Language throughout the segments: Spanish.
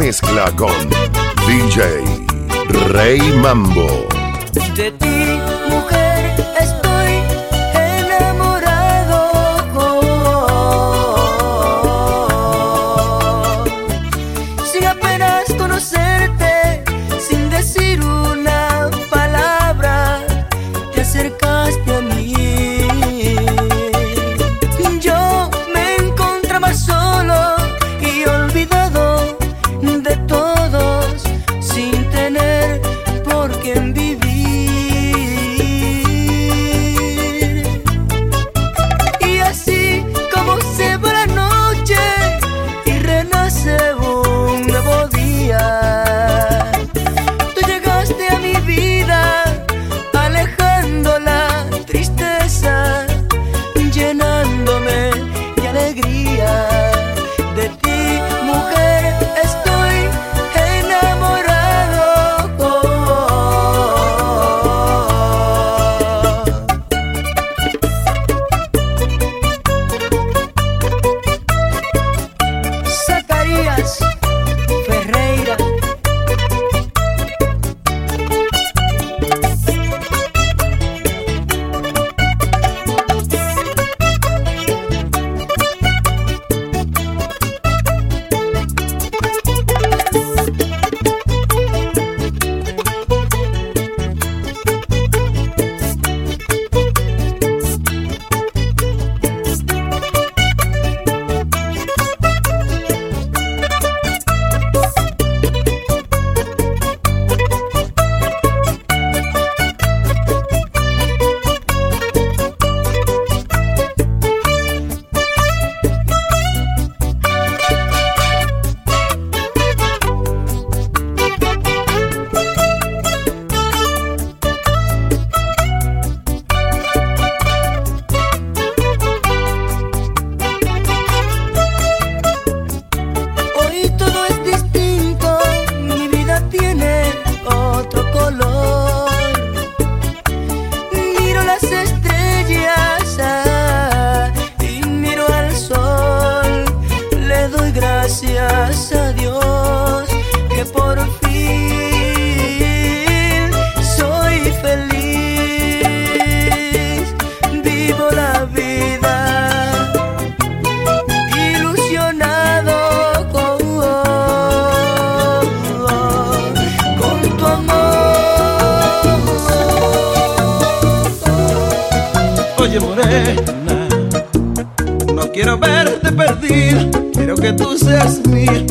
la mezcla con DJ Rey Mambo. Morena, no quiero verte perdida, quiero que tú seas mía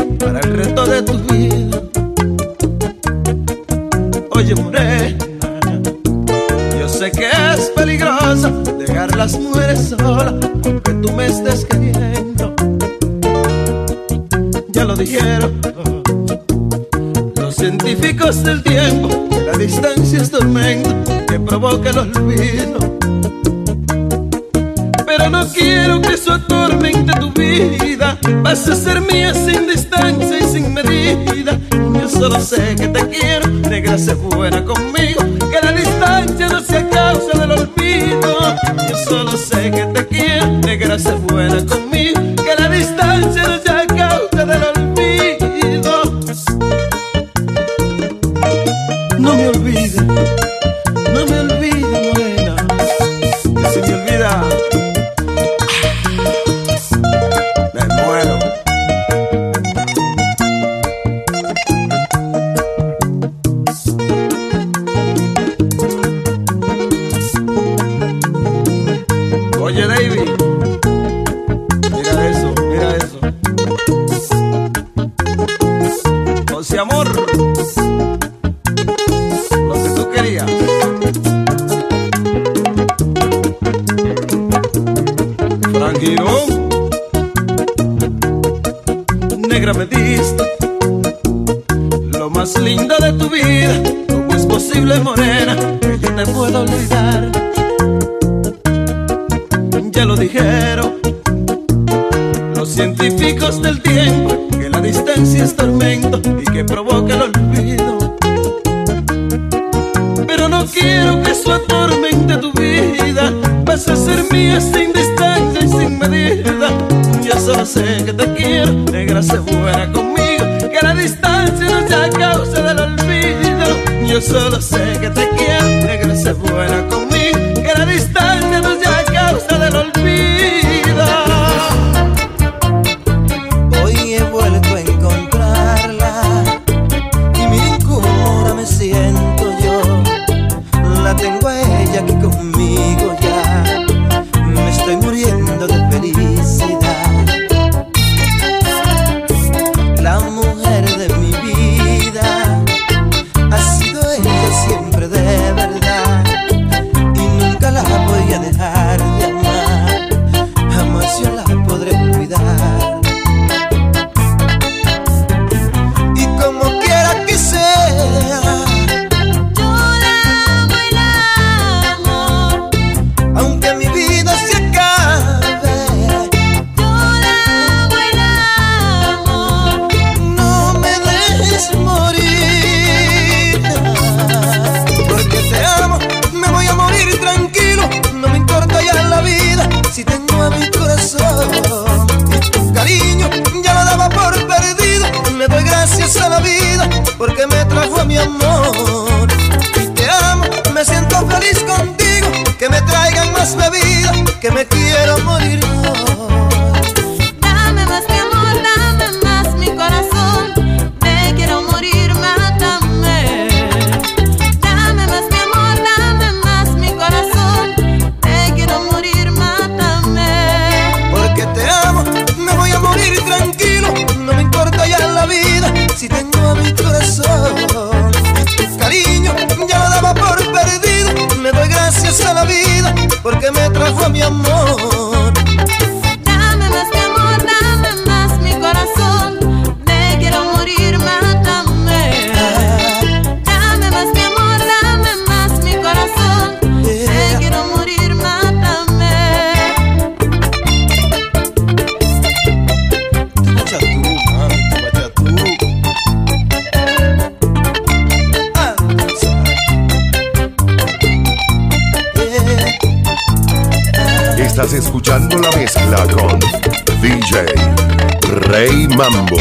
No quiero que eso atormente tu vida. Vas a ser mía sin distancia y sin medida. Yo solo sé que te quiero, negra, sé buena conmigo. Que la distancia no sea causa del olvido. Yo solo sé que te quiero, negra, sé buena conmigo. Los científicos del tiempo, que la distancia es tormento y que provoca el olvido. Pero no quiero que eso atormente tu vida. Vas a ser mía sin distancia y sin medida. Yo solo sé que te quiero, negra, sé buena conmigo. Que la distancia ya causa del olvido. Yo solo sé que te quiero, regresa buena conmigo, Estás escuchando la mezcla con DJ Rey Mambo.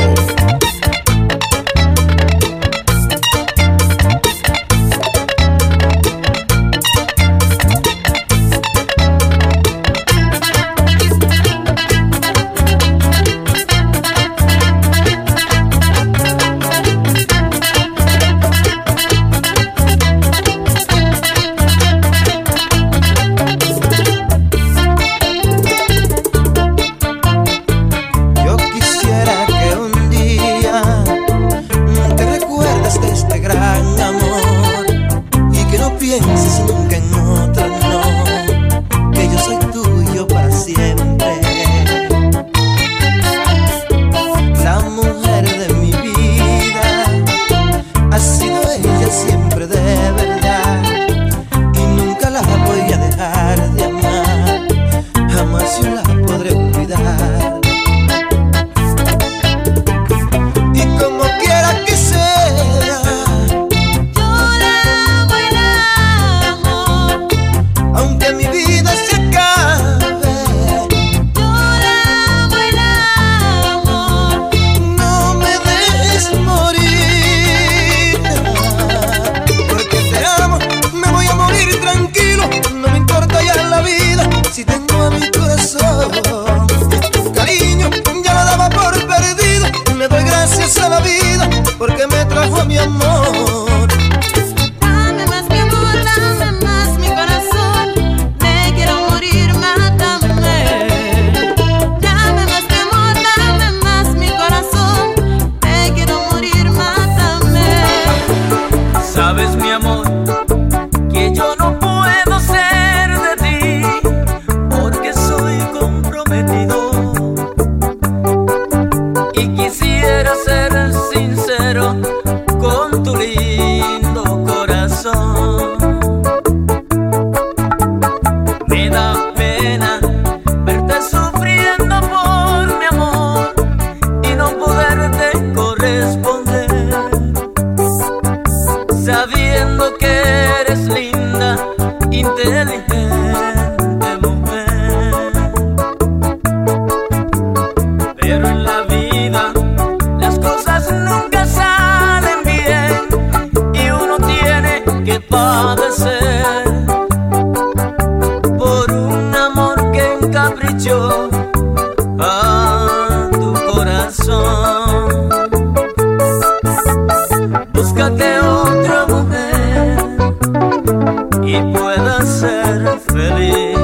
Ser feliz.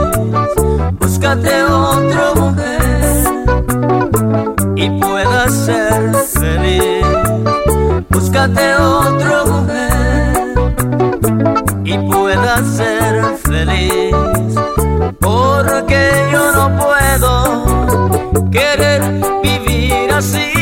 Búscate otra mujer y puedas ser feliz. Búscate otra mujer y puedas ser feliz. Porque yo no puedo querer vivir así.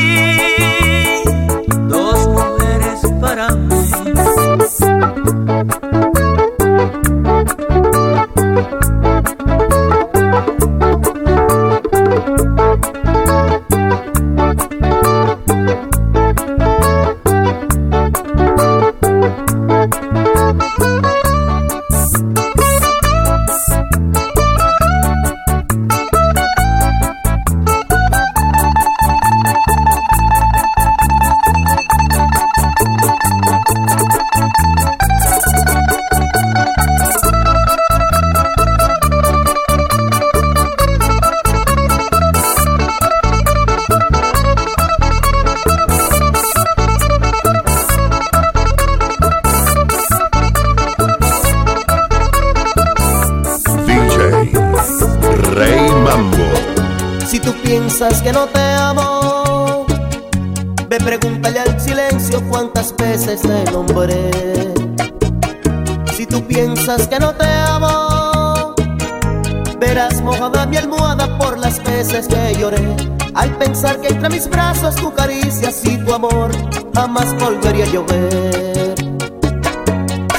Tú piensas que no te amo, ve pregúntale al silencio cuántas veces te nombré. Si tú piensas que no te amo, verás mojada mi almohada por las veces que lloré. Al pensar que entre mis brazos tu caricias y tu amor jamás volvería a llover.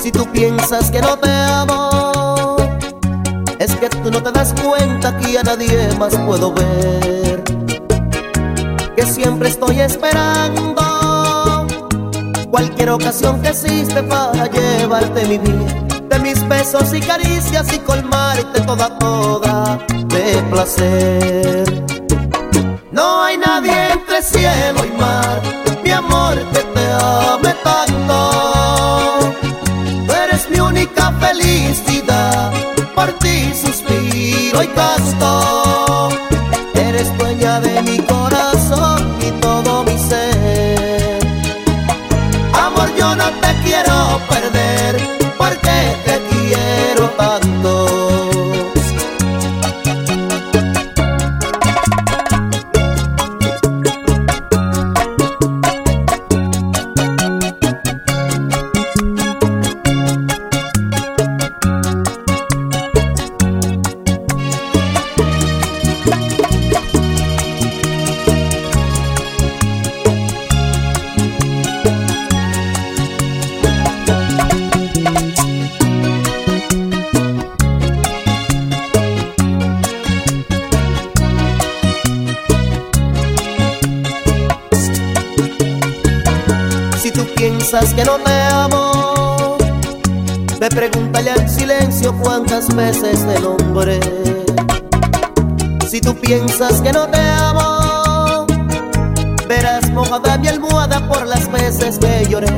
Si tú piensas que no te amo, no te das cuenta que a nadie más puedo ver. Que siempre estoy esperando cualquier ocasión que existe para llevarte mi vida. De mis besos y caricias y colmarte toda, toda de placer. No hay nadie entre cielo y mar, mi amor, que te ame tú piensas que no te amo, ve pregúntale al silencio cuántas veces te nombré. Si tú piensas que no te amo, verás mojada mi almohada por las veces que lloré.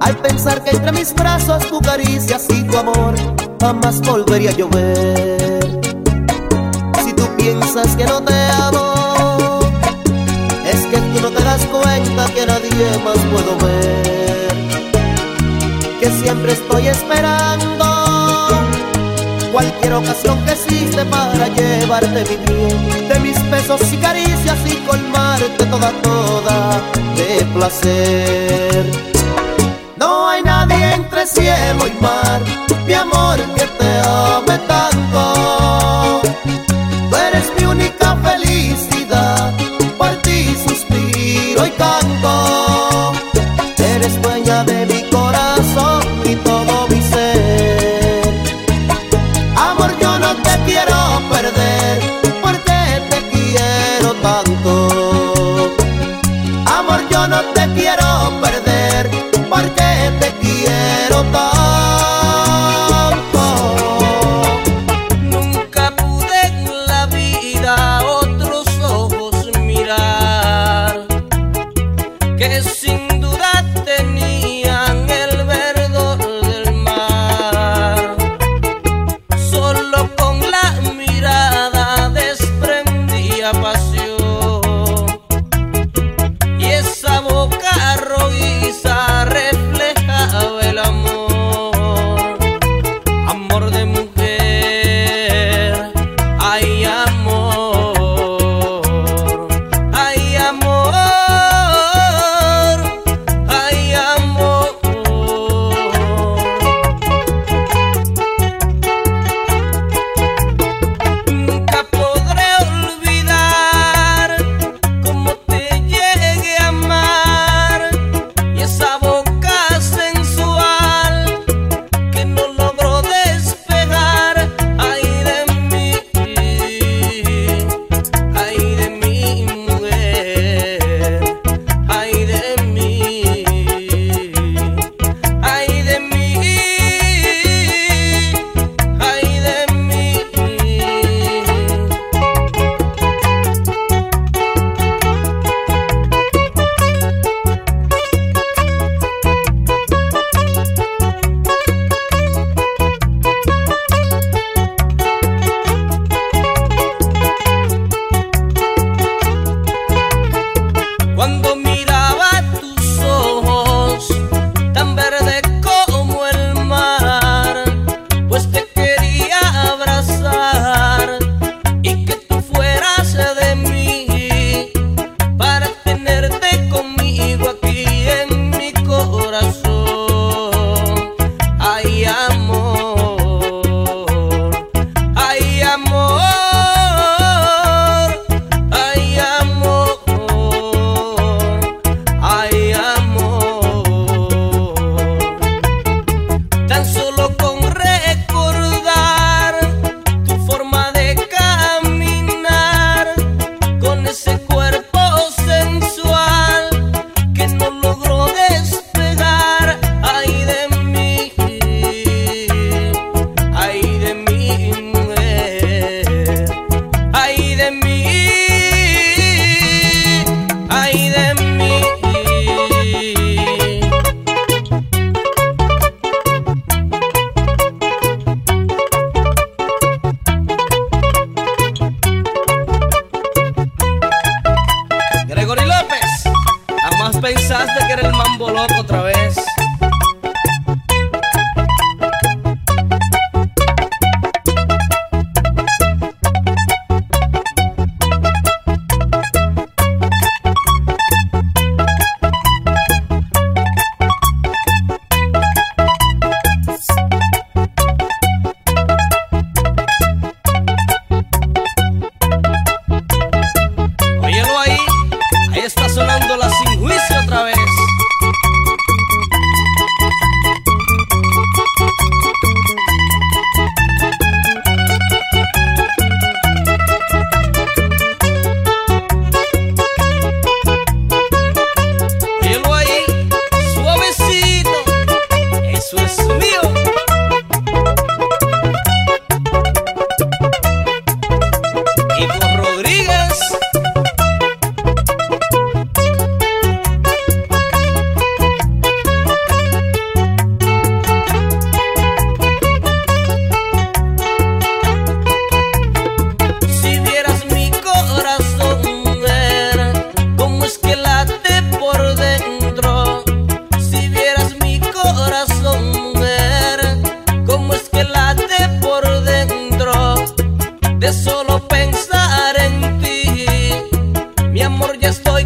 Al pensar que entre mis brazos tu caricias y tu amor jamás volvería a llover. Si tú piensas que no te amo, que nadie más puedo ver. Que siempre estoy esperando cualquier ocasión que existe para llevarte mi bien. De mis besos y caricias y colmarte toda, toda de placer. No hay nadie entre cielo y mar, mi amor, que te ame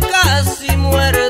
casi muerto.